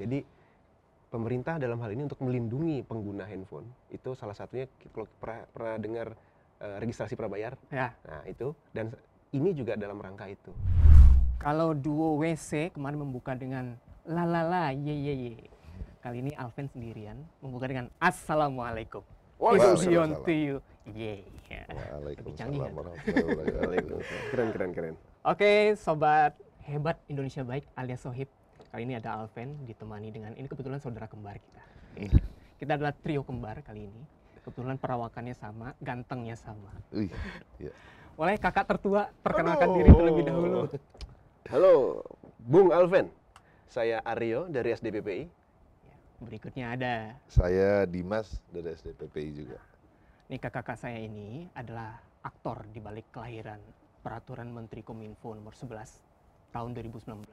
Jadi pemerintah dalam hal ini untuk melindungi pengguna handphone itu salah satunya kalau pernah, pernah dengar uh, registrasi prabayar. Ya. Nah, itu dan ini juga dalam rangka itu. Kalau duo WC kemarin membuka dengan la la la ye ye ye. Kali ini Alven sendirian membuka dengan assalamualaikum. Waalaikumsalam. to you. Waalaikumsalam canggih ya? warahmatullahi wabarakatuh. Keren keren keren. Oke, sobat hebat Indonesia baik alias Sohib. Kali ini ada Alven ditemani dengan ini kebetulan saudara kembar kita. Kita adalah trio kembar kali ini. Kebetulan perawakannya sama, gantengnya sama. Wih, ya. Boleh kakak tertua perkenalkan Aduh. diri terlebih dahulu. Halo, Bung Alven. Saya Aryo dari SDPPI. Berikutnya ada Saya Dimas dari SDPPI juga. nih kakak-kakak saya ini adalah aktor di balik kelahiran Peraturan Menteri Kominfo nomor 11 tahun 2019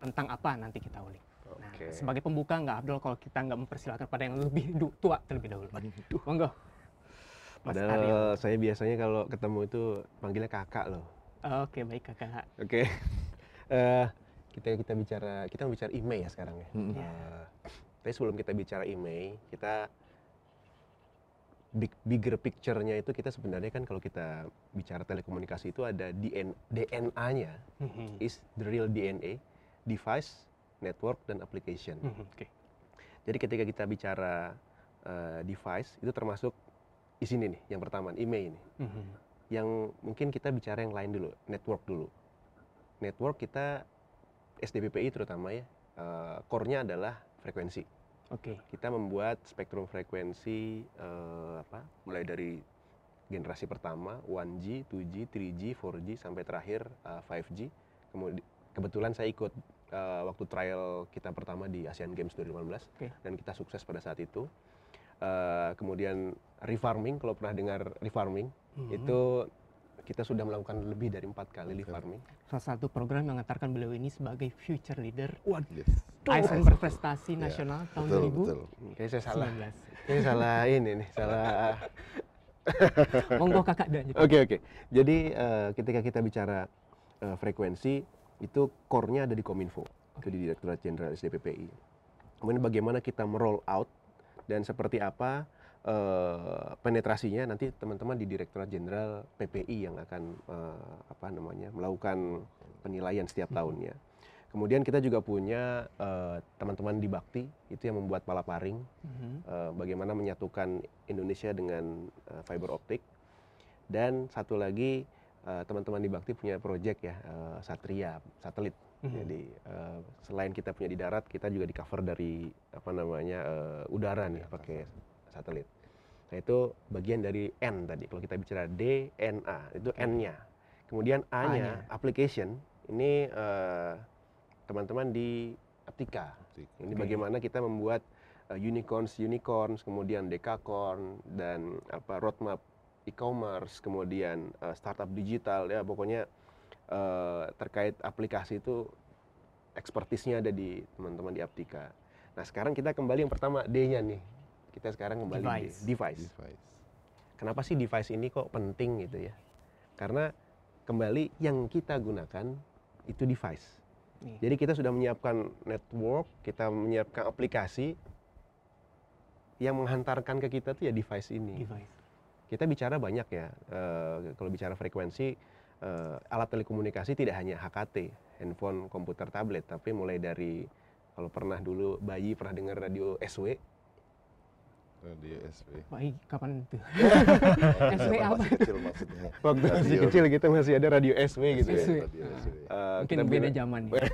tentang apa nanti kita ulik. Nah, sebagai pembuka nggak Abdul kalau kita nggak mempersilahkan pada yang lebih tua terlebih dahulu. Monggo. Mas Aryo. Padahal saya biasanya kalau ketemu itu panggilnya kakak loh. Oke baik kakak. Oke. Eh, kita kita bicara kita mau bicara email ya sekarang ya. Mm-mm. Eh, tapi sebelum kita bicara email, kita big, bigger picture-nya itu kita sebenarnya kan kalau kita bicara telekomunikasi itu ada DN, DNA-nya Mhm. is the real DNA, device, network dan application. Mhm, Oke. Jadi ketika kita bicara eh, device itu termasuk di sini nih, yang pertama email ini. Mhm. Yang mungkin kita bicara yang lain dulu, network dulu. Network kita SDPPI terutama ya, eh, core-nya adalah frekuensi. Oke. Kita membuat spektrum frekuensi eh, apa? Mulai dari generasi pertama 1G, 2G, 3G, 4G sampai terakhir eh, 5G. Kemudian kebetulan saya ikut eh, waktu trial kita pertama di Asian Games 2015 Oke. dan kita sukses pada saat itu. Eh, kemudian refarming, kalau pernah dengar refarming, Mhm. itu kita sudah melakukan lebih dari empat kali refarming. salah satu program yang mengantarkan beliau ini sebagai future leader Yes. ASN berprestasi Ya, nasional tahun Betul, 2019. betul. Kayaknya saya salah. Kayaknya salah ini nih, salah. Monggo kakak dan Oke oke. Jadi eh, ketika kita bicara eh, frekuensi itu core-nya ada di Kominfo, itu di Direktorat Jenderal SDPPI. Kemudian bagaimana kita meroll out dan seperti apa eh, penetrasinya nanti teman-teman di Direktorat Jenderal PPI yang akan eh, apa namanya melakukan penilaian setiap tahunnya. Kemudian kita juga punya eh, teman-teman di Bakti itu yang membuat palaparing Mhm. eh, bagaimana menyatukan Indonesia dengan eh, fiber optik dan satu lagi teman-teman di Bakti punya proyek ya eh, Satria satelit. Mhm. jadi eh, selain kita punya di darat kita juga di cover dari apa namanya eh, udara nih pakai satelit. nah itu bagian dari N tadi. Kalau kita bicara D N A itu N-nya. Kemudian A-nya A-nya. application ini eh, teman-teman di Aptika ini Oke. bagaimana kita membuat uh, unicorns, unicorns, kemudian dekakorn dan apa roadmap e-commerce, kemudian uh, startup digital ya pokoknya uh, terkait aplikasi itu ekspertisnya ada di teman-teman di Aptika. Nah sekarang kita kembali yang pertama D-nya nih. Kita sekarang kembali Device. di device. Device. Kenapa sih device ini kok penting gitu ya? Karena kembali yang kita gunakan itu device. Nih. Jadi kita sudah menyiapkan network, kita menyiapkan aplikasi yang menghantarkan ke kita tuh ya device ini. Device. Kita bicara banyak ya, eh, kalau bicara frekuensi, eh, alat telekomunikasi tidak hanya HKT, handphone, komputer, tablet, tapi mulai dari kalau pernah dulu bayi pernah dengar radio SW, Radio SW. Baik, kapan itu? SW apa? masih kecil maksudnya. waktu masih Radio. kecil kita masih ada radio SW gitu ya. SW. Radio SW. Eh, Mungkin kita beda zaman ya.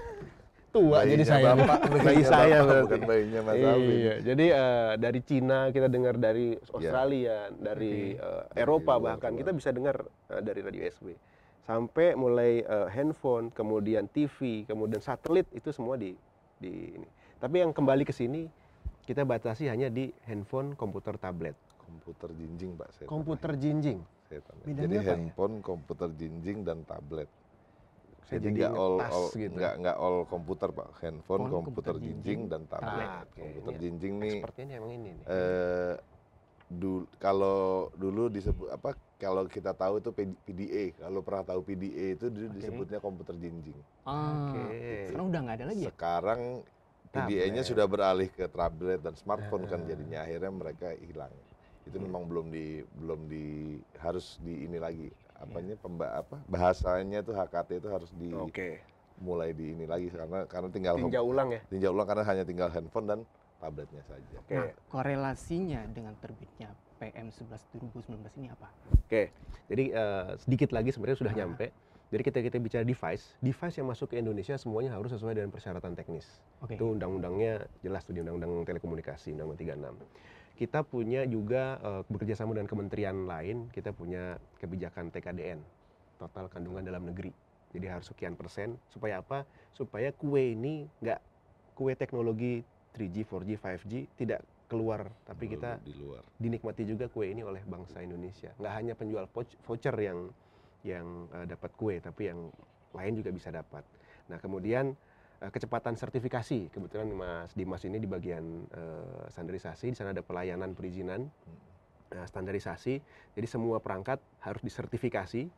tua jadi Bayinya saya bapak, bayi saya bapak, bukan bayinya Mas Alvin. Iya, jadi eh, dari Cina kita dengar dari Australia, dari Oke. eh, Dari Eropa luar bahkan kita bisa dengar eh, dari radio SW. Sampai mulai eh, handphone, kemudian TV, kemudian satelit itu semua di di ini. Tapi yang kembali ke sini kita batasi hanya di handphone, komputer, tablet. Komputer jinjing Pak saya. Komputer jinjing. saya Jadi apa ya? handphone, komputer jinjing dan tablet. Saya jadi nggak all, tas all gitu. nggak nggak all komputer pak handphone Phone, komputer komputer jinjing jinjing, dan tablet Ah, oke. komputer Ini jinjing nih Expertnya ini emang ini nih. eh dulu kalau dulu disebut apa kalau kita tahu itu PDA kalau pernah tahu PDA itu dulu Oke. disebutnya komputer jinjing Ah, Oke. sekarang udah nggak ada lagi ya? sekarang PDA-nya sudah beralih ke tablet dan smartphone kan Ah. jadinya akhirnya mereka hilang. Itu Hmm. memang belum di belum di harus di ini lagi apanya pemba apa bahasanya tuh HKT itu harus di Oke. mulai di ini lagi karena karena tinggal Tinjau ulang ya. tinjau ulang karena hanya tinggal handphone dan tabletnya saja. Oke. Nah, korelasinya dengan terbitnya PM 11 2019 ini apa? Oke, jadi eh, sedikit lagi sebenarnya sudah Ah. nyampe. Jadi kita kita bicara device, device yang masuk ke Indonesia semuanya harus sesuai dengan persyaratan teknis. Oke. Itu undang-undangnya jelas tuh di undang-undang telekomunikasi, undang-undang 36. Kita punya juga eh, bekerja sama dengan kementerian lain, kita punya kebijakan TKDN, total kandungan dalam negeri. Jadi harus sekian persen supaya apa? Supaya kue ini nggak kue teknologi 3G, 4G, 5G tidak keluar, tapi kita di luar. dinikmati juga kue ini oleh bangsa Indonesia. Nggak hanya penjual voucher yang yang eh, dapat kue, tapi yang lain juga bisa dapat. Nah kemudian kecepatan sertifikasi, kebetulan Mas Dimas ini di bagian eh, standarisasi, di sana ada pelayanan perizinan, eh, standarisasi. Jadi semua perangkat harus disertifikasi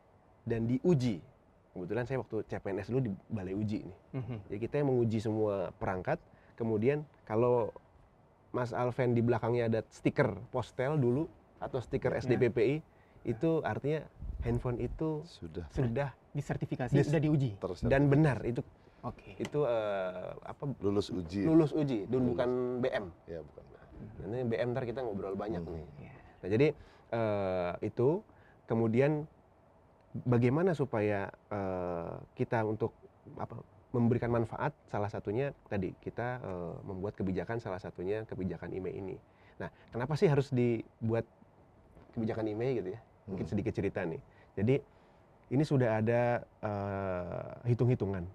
dan diuji. Kebetulan saya waktu CPNS dulu di balai uji nih. Mhm. Jadi kita yang menguji semua perangkat, kemudian kalau Mas Alven di belakangnya ada stiker postel dulu atau stiker Ya. SDPPI, itu artinya handphone itu Sudah sudah Disertifikasi, Dis- sudah diuji. dan benar itu Oke. itu eh, apa lulus uji. lulus uji dan Lulus. bukan BM. Ya bukan. Nanti BM ntar kita ngobrol banyak Hmm. nih. Ya. Nah, jadi eh, itu kemudian bagaimana supaya eh, kita untuk apa memberikan manfaat salah satunya tadi kita eh, membuat kebijakan salah satunya kebijakan IMEI ini. Nah, kenapa sih harus dibuat kebijakan IMEI gitu ya? Mungkin Hmm. sedikit cerita nih. Jadi ini sudah ada eh, hitung-hitungan.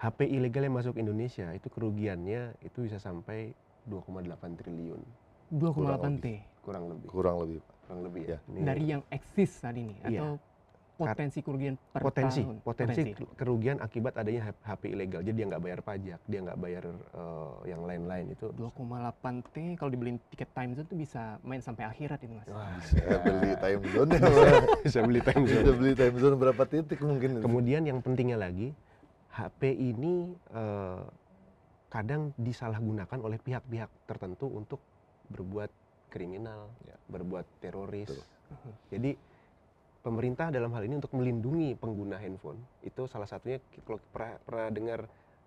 HP ilegal yang masuk Indonesia itu kerugiannya itu bisa sampai 2,8 triliun 2,8 T. kurang lebih Kurang lebih. Pak. kurang lebih Ya. ya. Ini Dari yang eksis tadi nih Iya. atau potensi kerugian per potensi tahun? potensi ke- kerugian akibat adanya HP ilegal. Jadi dia nggak bayar pajak, dia nggak bayar eh, yang lain-lain itu. 2,8 T kalau dibeliin tiket time zone tuh bisa main sampai akhirat itu mas. Wah, Saya beli time zone ya, bisa beli time Bisa zone. beli time zone berapa titik mungkin. Kemudian yang pentingnya lagi, HP ini eh, kadang disalahgunakan oleh pihak-pihak tertentu untuk berbuat kriminal, Ya. berbuat teroris. Betul. Jadi pemerintah dalam hal ini untuk melindungi pengguna handphone itu salah satunya kalau pernah, pernah dengar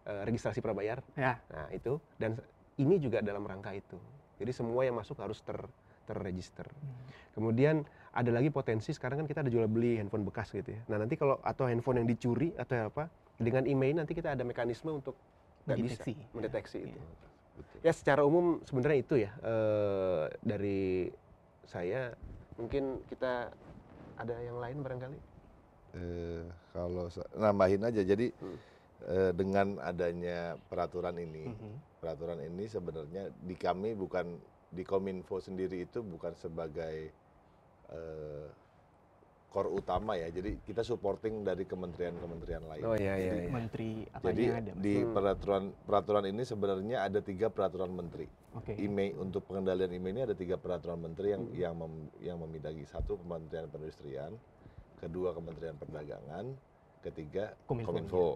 eh, registrasi prabayar, Ya. nah itu dan ini juga dalam rangka itu. Jadi semua yang masuk harus ter terregister. Kemudian ada lagi potensi sekarang kan kita ada jual beli handphone bekas gitu ya. Nah nanti kalau atau handphone yang dicuri atau apa dengan email nanti kita ada mekanisme untuk nggak bisa Mendeteksi. mendeteksi itu. Betul. Ya secara umum sebenarnya itu ya eh, dari saya mungkin kita ada yang lain barangkali. Eh, kalau nambahin aja jadi Hmm. eh, dengan adanya peraturan ini Mhm. peraturan ini sebenarnya di kami bukan di kominfo sendiri itu bukan sebagai eh, core utama ya jadi kita supporting dari kementerian-kementerian lain iya Jadi Menteri apa jadi ada di Hmm. peraturan peraturan ini sebenarnya ada tiga peraturan menteri Oke. IMEI untuk pengendalian IMEI ini ada tiga peraturan menteri yang Hmm. yang mem- yang memidagi satu Kementerian Perindustrian, kedua Kementerian Perdagangan, ketiga Kominfo, Kominfo.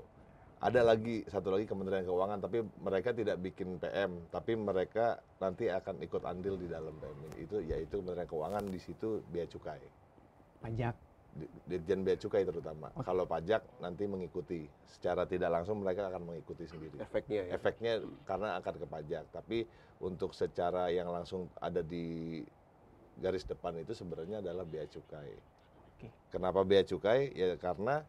Ada lagi satu lagi Kementerian Keuangan tapi mereka tidak bikin PM tapi mereka nanti akan ikut andil di dalam PM ini. Itu yaitu Kementerian Keuangan di situ bea cukai. Pajak. Di- Dirjen bea cukai terutama. Oke. Kalau pajak nanti mengikuti. Secara tidak langsung mereka akan mengikuti sendiri Efeknya ya. efeknya karena akan ke pajak tapi untuk secara yang langsung ada di garis depan itu sebenarnya adalah bea cukai. Oke. Kenapa bea cukai? Ya karena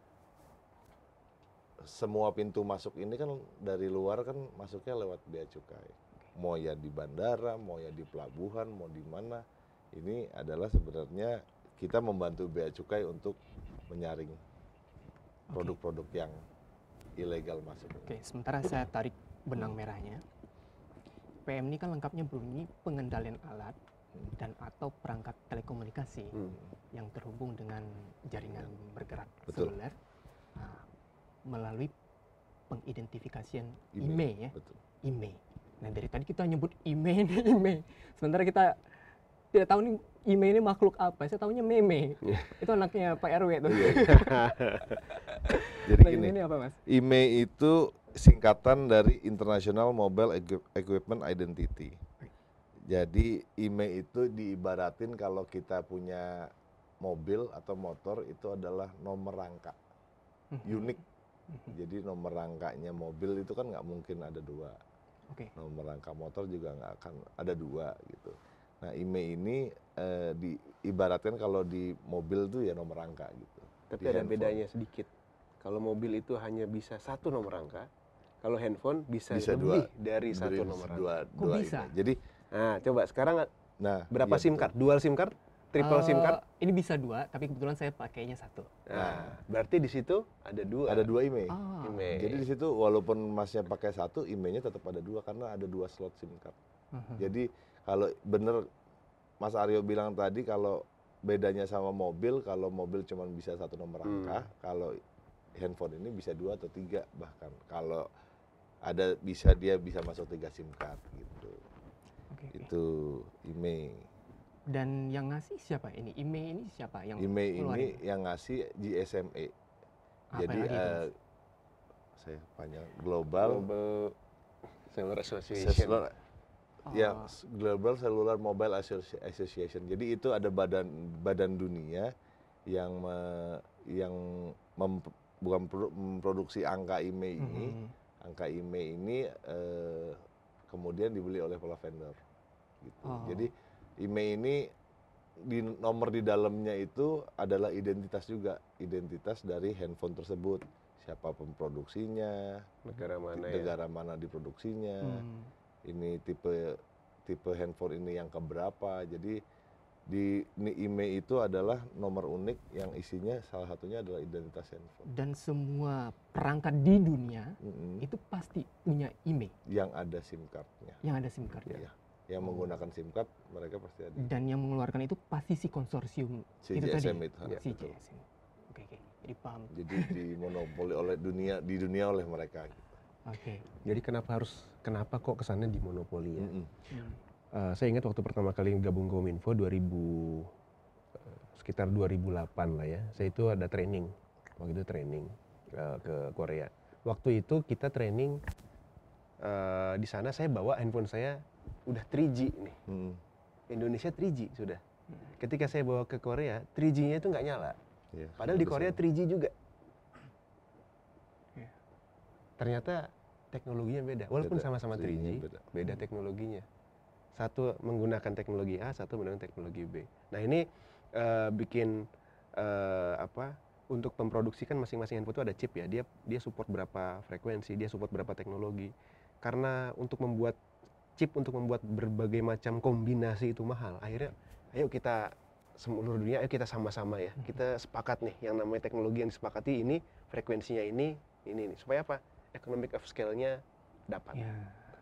semua pintu masuk ini kan dari luar kan masuknya lewat bea cukai. Mau ya di bandara, mau ya di pelabuhan, mau di mana. Ini adalah sebenarnya kita membantu bea cukai untuk menyaring produk-produk yang ilegal masuk. Oke, sementara saya tarik benang merahnya. PM ini kan lengkapnya bunyi pengendalian alat dan atau perangkat telekomunikasi Hmm. yang terhubung dengan jaringan bergerak Betul. seluler nah, melalui pengidentifikasian IMEI ya, Betul. IMEI. Nah dari tadi kita nyebut IMEI IMEI, sementara kita tidak tahu nih IMEI ini makhluk apa. Saya tahunya meme. Iya. Itu anaknya Pak RW tuh. Iya. Jadi Nah, gini, ini apa mas? IMEI itu singkatan dari International Mobile Equi- Equipment Identity. Jadi IMEI itu diibaratin kalau kita punya mobil atau motor itu adalah nomor rangka Mhm. unik. Mhm. Jadi nomor rangkanya mobil itu kan nggak mungkin ada dua. Oke. Nomor rangka motor juga nggak akan ada dua gitu. Nah IMEI ini eh, diibaratkan kalau di mobil tuh ya nomor rangka gitu. Tapi Di ada handphone. bedanya sedikit. Kalau mobil itu hanya bisa satu nomor rangka, kalau handphone bisa, Bisa lebih dua. dari satu nomor rangka. dua, Kok dua bisa? IMEI. Jadi Nah, coba sekarang nah berapa iya SIM betul. card? Dual SIM card? Triple SIM Eh, card? Ini bisa dua, tapi kebetulan saya pakainya satu. Nah, berarti di situ ada dua. Ada dua IMEI. Ah. IMEI. Jadi di situ walaupun masnya pakai satu, IMEI-nya tetap ada dua karena ada dua slot SIM card. Mhm. Jadi kalau bener Mas Aryo bilang tadi kalau bedanya sama mobil, kalau mobil cuma bisa satu nomor Hmm. rangka, kalau handphone ini bisa dua atau tiga bahkan. Kalau ada bisa dia bisa masuk tiga SIM card gitu. Oke, oke. Itu IMEI. Dan yang ngasih siapa ini? IMEI ini siapa yang IMEI ini yang ngasih GSMA. Apa Jadi eh, Mas? saya panjang global Global Cellular Association. Oh, s- Global Cellular Mobile Associ- Association. Jadi itu ada badan badan dunia yang me- yang mem- bukan produ- memproduksi angka IMEI ini. mhm. Angka IMEI ini eh, kemudian dibeli oleh para vendor. Gitu. Oh. Jadi IMEI ini di nomor di dalamnya itu adalah identitas juga, identitas dari handphone tersebut. Siapa pemproduksinya, Negara mana ya? negara mana diproduksinya Hmm. Ini tipe tipe handphone ini yang keberapa. Jadi di ini IMEI itu adalah nomor unik yang isinya salah satunya adalah identitas handphone. Dan semua perangkat di dunia Mm-mm. itu pasti punya IMEI Yang ada SIM cardnya. yang ada SIM cardnya. Iya. Yang menggunakan SIM card mereka pasti ada. Dan yang mengeluarkan itu pasti si konsorsium Si itu tadi. itu. Iya, si betul. GSM. Oke, oke. Jadi paham. Jadi dimonopoli oleh dunia di dunia oleh mereka. Gitu. Oke. Jadi kenapa harus kenapa kok kesannya dimonopoli ya? Mm-mm. Hmm. Eh, saya ingat waktu pertama kali gabung Kominfo 2000 eh, sekitar 2008 lah ya. Saya itu ada training. Waktu itu training eh, ke Korea. Waktu itu kita training eh, di sana saya bawa handphone saya udah 3G nih. Mm. Indonesia 3G sudah. Hmm. Ketika saya bawa ke Korea, 3G-nya itu nggak nyala. Iya, Padahal di Korea sana. 3G juga. Iya. Ternyata teknologinya beda. Walaupun sama-sama 3G, 3G beda, beda. teknologinya. Satu menggunakan teknologi A, satu menggunakan teknologi B. Nah ini eh, bikin eh, apa? Untuk memproduksikan masing-masing handphone itu ada chip ya. Dia dia support berapa frekuensi, dia support berapa teknologi. Karena untuk membuat chip untuk membuat berbagai macam kombinasi itu mahal. Akhirnya, ayo kita seluruh dunia, ayo kita sama-sama ya. Kita sepakat nih, yang namanya teknologi yang disepakati ini, frekuensinya ini, ini, ini. Supaya apa? Economic of scale-nya dapat. Ya.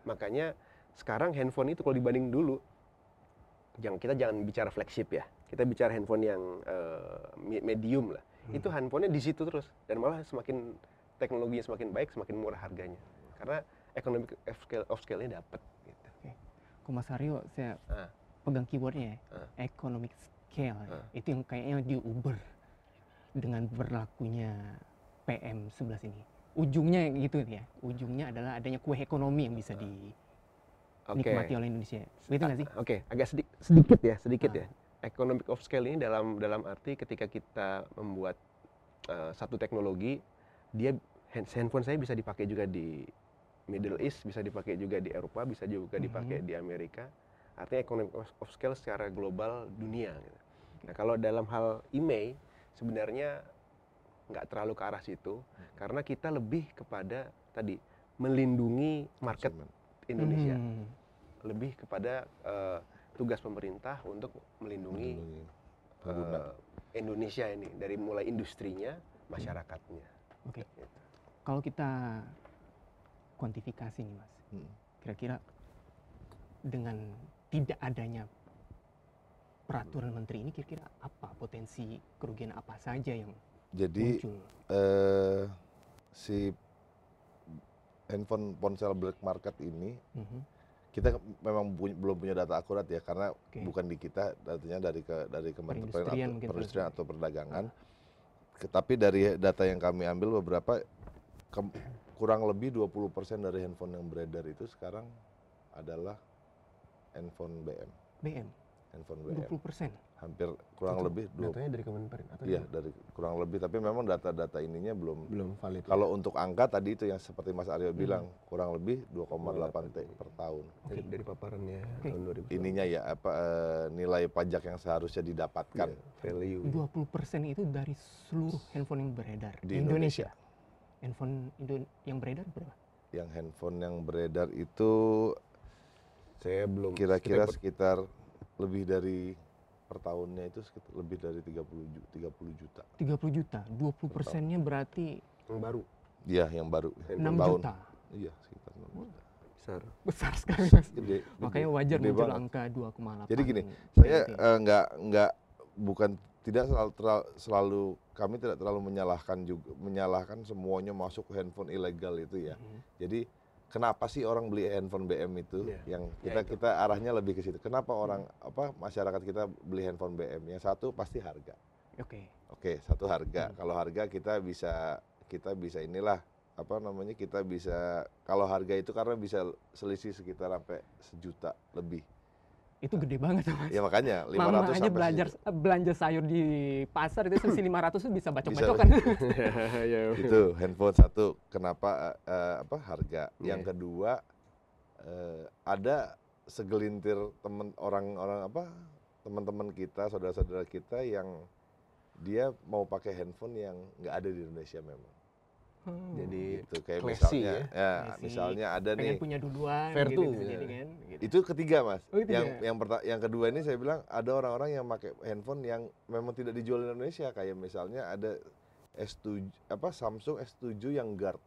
Makanya sekarang handphone itu kalau dibanding dulu, jangan kita jangan bicara flagship ya. Kita bicara handphone yang me- medium lah. Hmm. Itu handphonenya di situ terus dan malah semakin teknologinya semakin baik, semakin murah harganya. Karena economic of scale of scale-nya dapat. Gitu. Kok Mas Aryo saya Ah. pegang keywordnya ya, Ah. economic scale. Ah. Itu yang kayaknya di Uber dengan berlakunya PM 11 ini. Ujungnya gitu ya, ujungnya adalah adanya kue ekonomi yang bisa dinikmati oleh Indonesia. Begitu nggak sih? Ah, Oke, agak sedikit sedikit ya, sedikit Ah. ya. Economic of scale ini dalam dalam arti ketika kita membuat uh, satu teknologi, dia hand- handphone saya bisa dipakai juga di Middle East, bisa dipakai juga di Eropa, bisa juga dipakai Mhm. di Amerika. Artinya economic of, of scale secara global dunia. gitu. Nah kalau dalam hal IMEI sebenarnya nggak terlalu ke arah situ, karena kita lebih kepada tadi melindungi market Konsumen. Indonesia Hmm. lebih kepada eh, tugas pemerintah untuk melindungi Melindungi eh, Indonesia ini dari mulai industrinya, masyarakatnya. Oke. Kalau kita kuantifikasi nih Mas, Hmm. kira-kira dengan tidak adanya peraturan menteri ini kira-kira apa potensi kerugian apa saja yang Jadi eh, si handphone ponsel black market ini Mhm. kita memang punya- belum punya data akurat ya karena bukan di kita datanya dari ke dari kementerian Perindustrian atau perindustrian atau perdagangan. Ke- Tapi dari data yang kami ambil beberapa ke- kurang lebih 20% dari handphone yang beredar itu sekarang adalah handphone BM, BM handphone BM. 20 persen. Hampir kurang Itu lebih 20 Datanya dari Kemenparin atau Iya, dari- dari kurang lebih tapi memang data-data ininya belum belum valid. ya? kalau untuk angka tadi itu yang seperti Mas Aryo bilang kurang lebih 2,8 T per tahun. dari, dari paparannya Oke. tahun 2000. Ininya ya apa eh, nilai pajak yang seharusnya didapatkan Iya, value. 20 persen itu dari seluruh handphone yang beredar Di di Indonesia. Handphone Indo- yang beredar berapa? yang handphone yang beredar itu Saya belum kira-kira kita- sekitar lebih dari per tahunnya itu sekitar lebih dari 30 ju- 30 juta. 30 juta. 20 persennya berarti yang baru Iya, yang baru. 6 tahun. juta. Iya, sekitar 6 juta. besar. Besar sekali mas. Gede, Makanya wajar gede muncul banget. angka 2,8. Jadi gini. Saya eh, nggak nggak bukan tidak selalu, teral- selalu kami tidak terlalu menyalahkan juga menyalahkan semuanya masuk ke handphone ilegal itu ya. Mhm. Jadi kenapa sih orang beli handphone BM itu Iya. yang Ya, kita itu. kita arahnya lebih ke situ. Kenapa orang apa masyarakat kita beli handphone BM? Yang satu pasti harga. Oke. Oke, satu harga. Hmm. Kalau harga kita bisa kita bisa inilah apa namanya kita bisa kalau harga itu karena bisa selisih sekitar sampai sejuta lebih. Itu gede banget tuh mas. Ya makanya 500 Mama aja sampai belajar sejuta. belanja sayur di pasar itu selisih 500 itu bisa bacok-bacokan. ya, itu handphone satu kenapa eh, apa harga yang Iya. kedua eh, ada segelintir teman orang-orang apa teman-teman kita saudara-saudara kita yang dia mau pakai handphone yang nggak ada di Indonesia memang Hmm. Jadi gitu kayak classy misalnya ya, Classy. misalnya ada pengen nih punya duluan Fair gitu ya. kan. Gitu. itu ketiga mas Oh, itu yang ya? yang perta- yang kedua ini saya bilang ada orang-orang yang pakai handphone yang memang tidak dijual di Indonesia kayak misalnya ada S7 apa Samsung S7 yang guard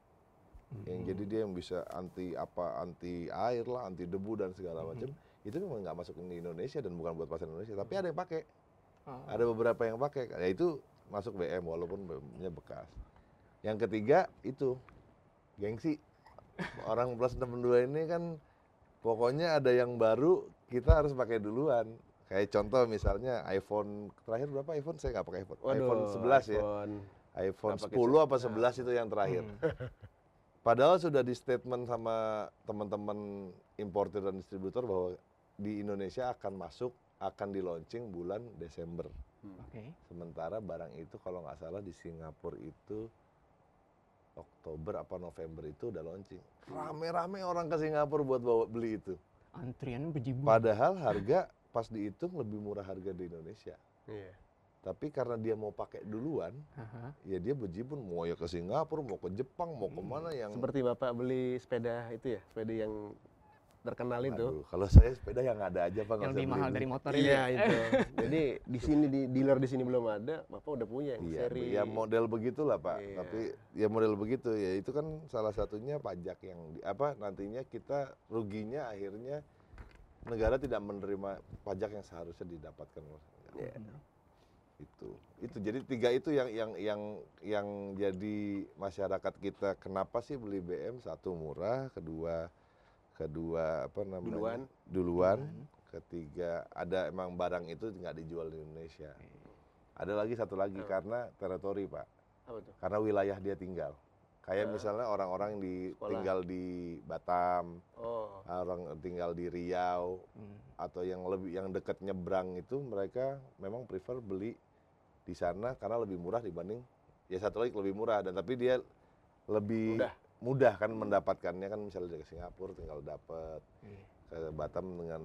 yang Hmm. jadi dia yang bisa anti apa anti air lah anti debu dan segala macam itu memang nggak masuk di Indonesia dan bukan buat pasar Indonesia tapi ada yang pakai Oh. ada beberapa yang pakai ya itu masuk BM walaupun BM-nya bekas yang ketiga itu. Gengsi. Orang plus 62 ini kan pokoknya ada yang baru kita harus pakai duluan. Kayak contoh misalnya iPhone terakhir berapa iPhone? Saya nggak pakai iPhone. iPhone 11 ya. iPhone. iPhone Nggak pakai 10 apa se- 11 itu yang terakhir. Hmm. Padahal sudah di statement sama teman-teman importer dan distributor bahwa di Indonesia akan masuk, akan di launching bulan Desember. Oke. Sementara barang itu kalau nggak salah di Singapura itu Oktober apa November itu udah launching. Rame-rame orang ke Singapura buat bawa beli itu. Antrian berjibu. Padahal harga pas dihitung lebih murah harga di Indonesia. Iya. Tapi karena dia mau pakai duluan, Aha. ya dia berjibun mau ya ke Singapura, mau ke Jepang, mau ke mana yang Seperti Bapak beli sepeda itu ya, sepeda yang terkenal itu. Aduh, kalau saya sepeda yang ada aja pak. Yang lebih mahal dari motor ini. Iya itu. Jadi di sini di dealer di sini belum ada, Bapak udah punya yang Iya, seri. ya model begitulah pak. Iya. Tapi ya model begitu ya itu kan salah satunya pajak yang di- apa nantinya kita ruginya akhirnya negara tidak menerima pajak yang seharusnya didapatkan oleh negara. Iya. Itu itu jadi tiga itu yang yang yang yang jadi masyarakat kita kenapa sih beli BM satu murah, kedua kedua apa namanya Duluan. duluan, ketiga ada emang barang itu nggak dijual di Indonesia. Ada lagi satu lagi Apa? karena teritori pak, Apa tuh? karena wilayah dia tinggal. Kayak Ah. misalnya orang-orang di Sekolah. tinggal di Batam, Oh. orang tinggal di Riau Hmm. atau yang lebih yang dekat nyebrang itu mereka memang prefer beli di sana karena lebih murah dibanding ya satu lagi lebih murah dan tapi dia lebih Mudah. Mudah kan mendapatkannya kan misalnya dari Singapura tinggal dapat Iya. ke Batam dengan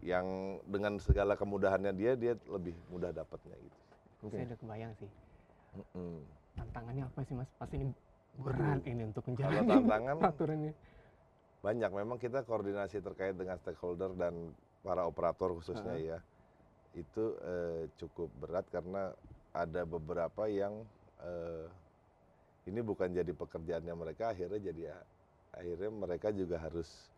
yang dengan segala kemudahannya dia dia lebih mudah dapatnya gitu. Saya udah kebayang sih. Mm-mm. Tantangannya apa sih mas? Pasti ini berat ini untuk Kalau menjalani tantangan peraturannya. banyak memang kita koordinasi terkait dengan stakeholder dan para operator khususnya ya itu eh, cukup berat karena ada beberapa yang eh, ini bukan jadi pekerjaannya mereka akhirnya jadi akhirnya mereka juga harus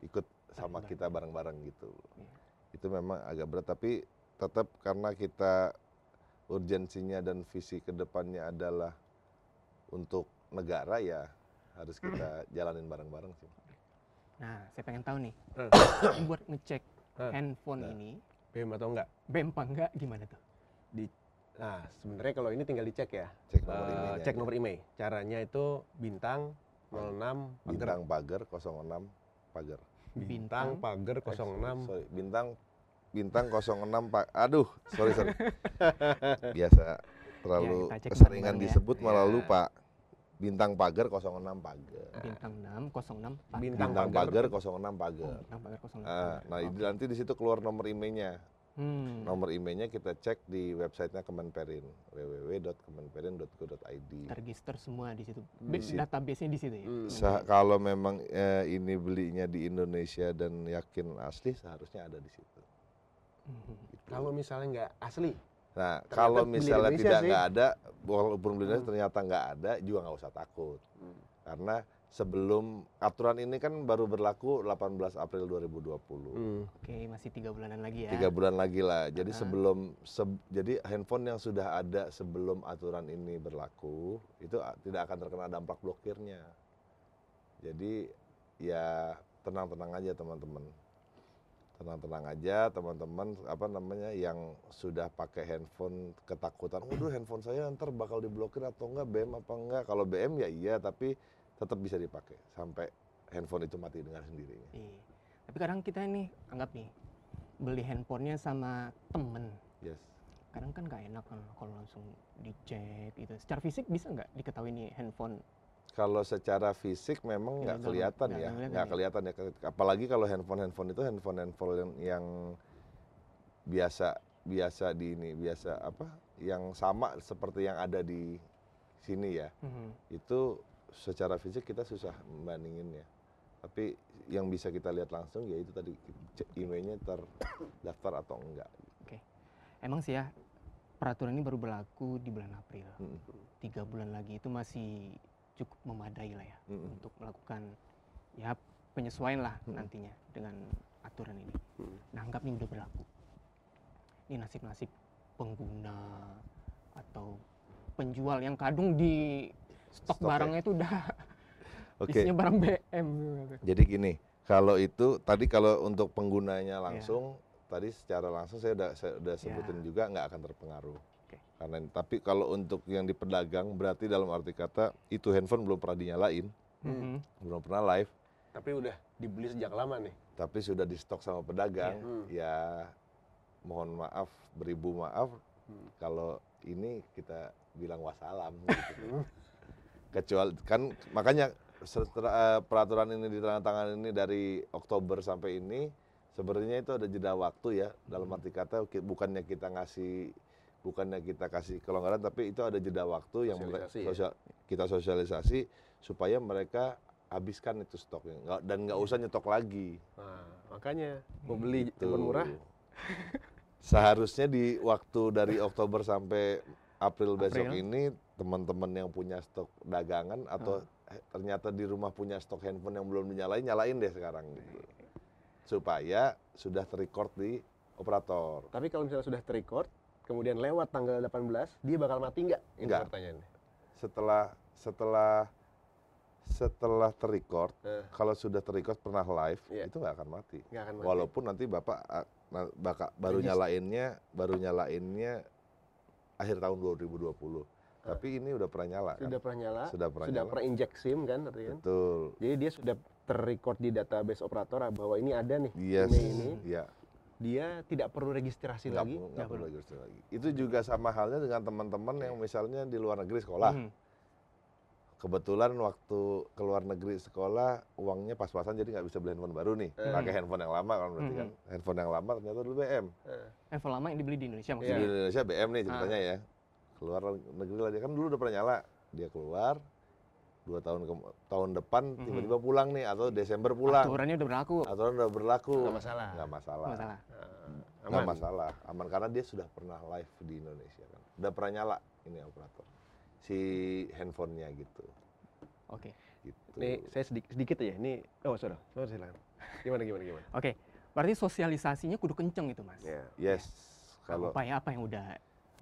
ikut sama kita bareng-bareng gitu Iya. itu memang agak berat tapi tetap karena kita urgensinya dan visi ke depannya adalah untuk negara ya harus kita jalanin bareng-bareng sih Nah, saya pengen tahu nih, Eh. buat ngecek Eh. handphone Nah. ini, BM atau enggak? BEM apa enggak, gimana tuh? Di Nah, sebenarnya kalau ini tinggal dicek ya. Cek nomor emailnya cek nomor email. Caranya itu bintang 06 Bintang pagar 06 pagar. bintang Bintang. pagar Eh, 06 sorry, bintang bintang 06 pak. Aduh, sorry sorry. Biasa terlalu Ya, keseringan bareng-bareng ya. disebut malah Ya. lupa. Bintang pagar 06 pagar. Bintang 6, 06, Pak. Bintang Bintang pagar. pagar 06 Oh, pagar. bintang pagar 06. Ah, nah, Oke. ini nanti di situ keluar nomor emailnya. Hmm. Nomor emailnya kita cek di websitenya Kemenperin www.kemenperin.go.id. terregister semua di situ. Hmm. Di situ. Database-nya di situ ya. Hmm. Sa- kalau memang eh, ini belinya di Indonesia dan yakin asli seharusnya ada di situ. Mhm. Gitu. Kalau misalnya nggak asli, Nah, Ternyata kalau misalnya tidak nggak ada, walaupun beli Hmm. ternyata nggak ada, juga nggak usah takut. Hmm. Karena sebelum aturan ini kan baru berlaku 18 April 2020. hmm, Oke, masih tiga bulanan lagi ya. Tiga bulan lagi lah. Jadi Ah. sebelum seb- jadi handphone yang sudah ada sebelum aturan ini berlaku itu tidak akan terkena dampak blokirnya. Jadi ya tenang-tenang aja teman-teman. Tenang-tenang aja teman-teman apa namanya yang sudah pakai handphone ketakutan, waduh handphone saya ntar bakal diblokir atau enggak BM apa enggak? Kalau BM ya iya tapi tetap bisa dipakai sampai handphone itu mati dengan sendirinya. Iya. Tapi kadang kita ini anggap nih beli handphonenya sama temen. Yes. Kadang kan nggak enak kan kalau langsung dicek gitu. Secara fisik bisa nggak diketahui nih handphone? Kalau secara fisik memang nggak kelihatan ya, nggak ya. kelihatan ya. Apalagi kalau handphone-handphone itu handphone-handphone yang, yang biasa biasa di ini biasa apa, yang sama seperti yang ada di sini ya. Mhm. Itu secara fisik kita susah membandinginnya. Tapi yang bisa kita lihat langsung ya itu tadi emailnya terdaftar atau enggak. Emang sih ya peraturan ini baru berlaku di bulan April. Mm, Tiga bulan lagi itu masih cukup memadai lah ya mm, untuk melakukan ya penyesuaian lah Mm. nantinya dengan aturan ini. Hmm. Nah, anggap ini udah berlaku. Ini nasib-nasib pengguna atau penjual yang kadung di stok Stok ya. barangnya itu udah Oke. isinya barang BM. gitu. Jadi gini, kalau itu tadi kalau untuk Iya. penggunanya langsung, tadi secara langsung saya udah saya udah Iya. sebutin juga nggak akan terpengaruh. Oke. Karena tapi kalau untuk yang di pedagang berarti dalam arti kata itu handphone belum pernah dinyalain, Mhm. belum pernah live, tapi udah dibeli sejak lama nih. tapi sudah di stok sama pedagang, Iya. ya mohon maaf, beribu maaf Hmm. kalau ini kita bilang wassalam gitu. Kecuali kan makanya setelah eh, peraturan ini ditandatangani ini dari Oktober sampai ini sebenarnya itu ada jeda waktu ya dalam Hmm. arti kata bukannya kita ngasih bukannya kita kasih kelonggaran tapi itu ada jeda waktu yang mere- Sosialisasi ya? sosial- kita sosialisasi supaya mereka habiskan itu stoknya Nggak- dan nggak usah nyetok lagi Nah, makanya mau beli Gitu. murah, Seharusnya di waktu dari Oktober sampai April besok April. ini teman-teman yang punya stok dagangan atau Ah. eh, ternyata di rumah punya stok handphone yang belum dinyalain, nyalain deh sekarang gitu. Supaya sudah terrecord di operator. tapi kalau misalnya sudah terrecord, kemudian lewat tanggal 18, dia bakal mati nggak? Itu Nggak. pertanyaannya. Setelah setelah setelah terrecord, Eh, kalau sudah terrecord pernah live, Iya. itu nggak akan mati. nggak akan mati. Walaupun nanti Bapak na- baka- baru Regis- nyalainnya baru nyalainnya akhir tahun 2020. Ah. Tapi ini udah pernah nyala kan? sudah pernah nyala, Sudah pernah sudah nyala. pernah inject SIM kan, artinya kan? Betul. Jadi dia sudah terrecord di database operator bahwa ini ada nih Yes. ini. Iya. Dia tidak perlu registrasi Nggak lagi. nggak perlu registrasi lagi. Itu juga sama halnya dengan teman-teman yang misalnya di luar negeri sekolah. Mhm. Kebetulan waktu ke luar negeri sekolah uangnya pas-pasan jadi nggak bisa beli handphone baru nih. Eh. Pakai handphone yang lama kan berarti Mhm. kan. Handphone yang lama ternyata dulu BM. Eh, Handphone lama yang dibeli di Indonesia Di maksudnya. Iya. Indonesia BM nih ceritanya ya. Keluar negeri lah dia kan dulu udah pernah nyala. Dia keluar dua tahun ke, tahun depan tiba-tiba pulang nih atau Desember pulang. Aturannya udah berlaku. Aturan udah berlaku. nggak masalah. Nggak masalah. Masalah. Nggak aman. masalah, aman karena dia sudah pernah live di Indonesia kan. Udah pernah nyala ini operator. Si handphonenya gitu. Oke. gitu. Nih saya sedikit, sedikit aja. Ini oh sorry, sorry silakan. Gimana gimana gimana? Oke. Berarti sosialisasinya kudu kenceng itu, Mas. Ya. Yes. Kalau apa ya apa yang udah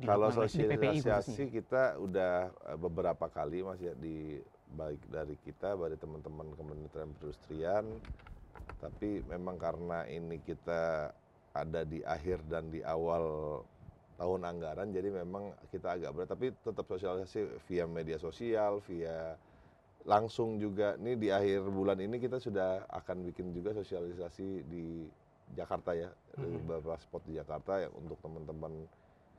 kalau dilakukan oleh DPPI sosialisasi kita udah eh, beberapa kali Mas ya di baik dari kita dari teman-teman Kementerian Perindustrian tapi memang karena ini kita ada di akhir dan di awal tahun anggaran jadi memang kita agak berat tapi tetap sosialisasi via media sosial via langsung juga nih di akhir bulan ini kita sudah akan bikin juga sosialisasi di Jakarta ya di Mhm. beberapa spot di Jakarta ya untuk teman-teman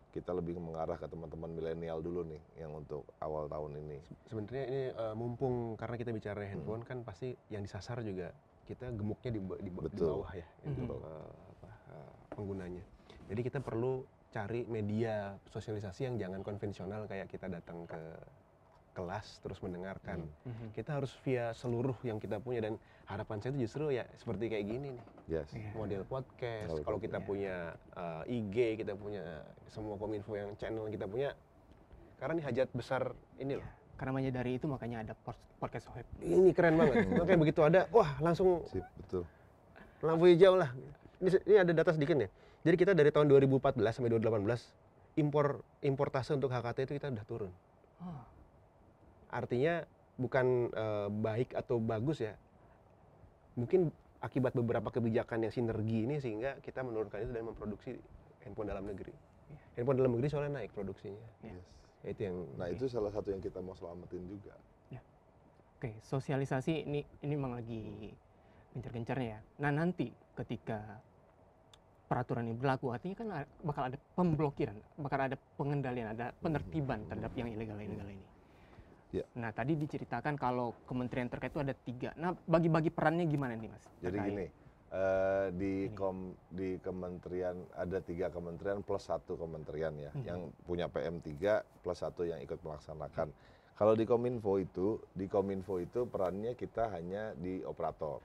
kita lebih mengarah ke teman-teman milenial dulu nih yang untuk awal tahun ini Sebenarnya ini eh, mumpung karena kita bicara Hmm. handphone kan pasti yang disasar juga kita gemuknya di, di, di bawah ya Mhm. untuk eh, apa, eh, penggunanya. Jadi kita perlu cari media sosialisasi yang jangan konvensional kayak kita datang ke kelas terus mendengarkan. Hmm. Mhm. Kita harus via seluruh yang kita punya dan harapan saya itu justru ya seperti kayak gini nih. yes Iya. Model podcast, Model kalau kita podcast. punya eh, IG, kita punya semua kominfo yang channel yang kita punya. Karena ini hajat besar ini loh. Karena menyadari itu makanya ada podcast Sohib. Ini keren banget. Makanya begitu ada, wah langsung sip betul lampu hijau lah. Ini, ini ada data sedikit nih. Jadi kita dari tahun 2014 sampai 2018 impor importase untuk HKT itu kita udah turun. Oh, Artinya bukan eh, baik atau bagus ya. Mungkin akibat beberapa kebijakan yang sinergi ini sehingga kita menurunkan itu dan memproduksi handphone dalam negeri. Handphone dalam negeri soalnya naik produksinya. Iya. yes. Ya, Itu yang nah itu salah satu yang kita mau selamatin juga Oke, sosialisasi ini ini memang lagi gencar-gencarnya ya. Nah nanti ketika peraturan ini berlaku, artinya kan bakal ada pemblokiran, bakal ada pengendalian, ada penertiban terhadap yang ilegal-ilegal ini. Ya. Nah tadi diceritakan kalau kementerian terkait itu ada tiga. Nah bagi-bagi perannya gimana nih mas? Jadi Terkait. gini, eh, di Ini. kom di kementerian ada tiga kementerian plus satu kementerian ya, Mhm. yang punya PM3 plus satu yang ikut melaksanakan. Kalau di Kominfo itu, di Kominfo itu perannya kita hanya di operator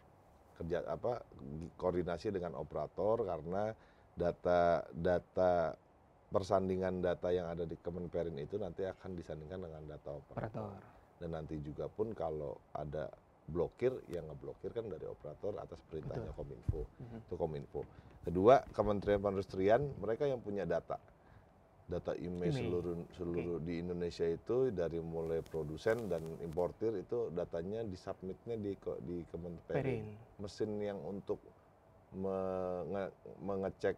kerja apa di- koordinasi dengan operator karena data data persandingan data yang ada di Kemenperin itu nanti akan disandingkan dengan data operator. Operator. dan nanti juga pun kalau ada blokir yang ngeblokir kan dari operator atas perintahnya Kominfo. Mhm. itu Kominfo. Kedua Kementerian Perindustrian mereka yang punya data data IMEI seluruh seluruh di Indonesia itu dari mulai produsen dan importir itu datanya disubmitnya di di Kemenperin Perin. mesin yang untuk menge- mengecek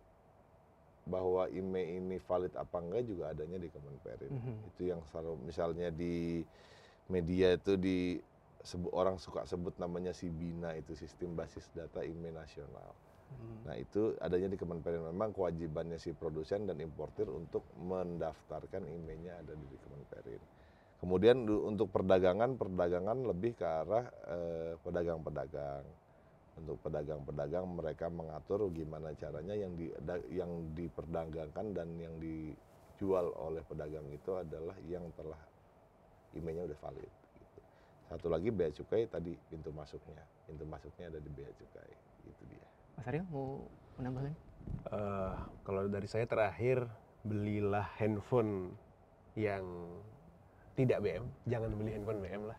bahwa IMEI ini valid apa enggak juga adanya di Kemenperin Mhm. itu yang selalu misalnya di media itu di orang suka sebut namanya Sibina itu sistem basis data IMEI nasional. Mhm. Nah itu adanya di Kemenperin memang kewajibannya si produsen dan importir untuk mendaftarkan IMEI-nya ada di Kemenperin. Kemudian untuk perdagangan perdagangan lebih ke arah eh, pedagang-pedagang. Untuk pedagang-pedagang mereka mengatur gimana caranya yang di yang diperdagangkan dan yang dijual oleh pedagang itu adalah yang telah IMEI-nya udah valid. gitu. Satu lagi bea cukai tadi pintu masuknya, pintu masuknya ada di bea cukai. Mas Aryo mau menambahkan? Eh, kalau dari saya terakhir belilah handphone yang tidak BM, jangan beli handphone BM lah.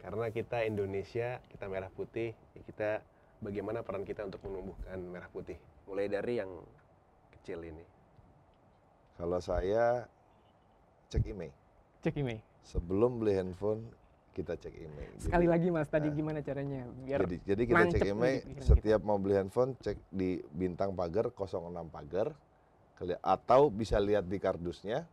Karena kita Indonesia, kita merah putih, ya kita bagaimana peran kita untuk menumbuhkan merah putih. Mulai dari yang kecil ini. Kalau saya cek email. Cek email. Sebelum beli handphone, kita cek email. Sekali Jadi- lagi mas, tadi nah. gimana caranya biar Jadi, jadi kita cek email setiap mau beli handphone cek di bintang pagar 06 pagar atau bisa lihat di kardusnya.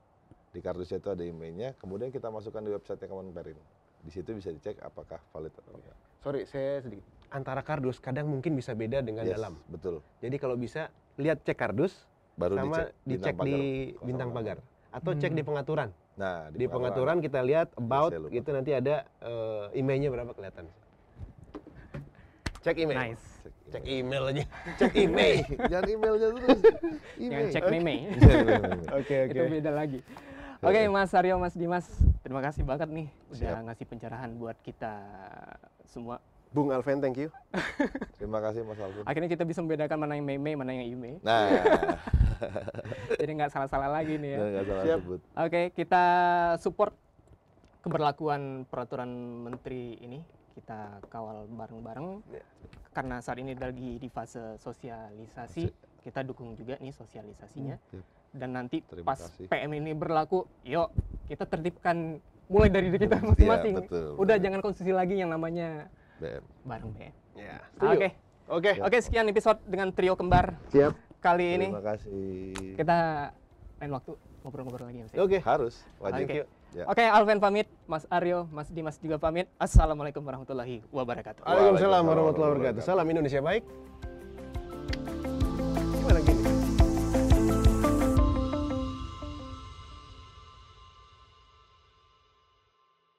Di kardusnya itu ada emailnya. Kemudian kita masukkan di website Kemenperin. Di situ bisa dicek apakah valid atau enggak. Sorry, saya sedikit. Antara kardus kadang mungkin bisa beda dengan Yes, dalam. betul. Jadi kalau bisa lihat cek kardus Baru sama dicek dicek bintang di pagar bintang 06. pagar atau cek Hmm. di pengaturan. Nah, Di pengaturan kita lihat about saya lupa. gitu nanti ada eh, emailnya berapa kelihatan. Cek email. nice. Cek email. aja. Cek email. Jangan emailnya terus. Jangan Email. cek meme. Jangan email. Oke oke. Itu beda lagi. Oke Mas Aryo, Mas Dimas, terima kasih banget nih udah Siap. ngasih pencerahan buat kita semua. Bung Alven, thank you. Terima kasih Mas Alvin. Akhirnya kita bisa membedakan mana yang meme, mana yang email. Nah, Jadi nggak salah-salah lagi nih ya. nggak salah Siap. sebut. Oke, kita support keberlakuan peraturan menteri ini. Kita kawal bareng-bareng. Ya. Karena saat ini lagi di fase sosialisasi, kita dukung juga nih sosialisasinya. Siap. Dan nanti Terima pas kasih. PM ini berlaku, yuk kita tertibkan mulai dari diri kita Iya, masing-masing. betul, Udah betul. jangan konsumsi lagi yang namanya BM. bareng BM. Ya. Oke, Oke. Ya. oke sekian episode dengan trio kembar Siap. Kali ini. Terima kasih. Kita lain waktu ngobrol-ngobrol lagi ya Mas. Oke. Harus, wajib. Oke. Ya. Oke, Alven pamit, Mas Aryo, Mas Dimas juga pamit. Assalamualaikum warahmatullahi wabarakatuh. Waalaikumsalam warahmatullahi warahmatullahi wabarakatuh. Salam Indonesia baik.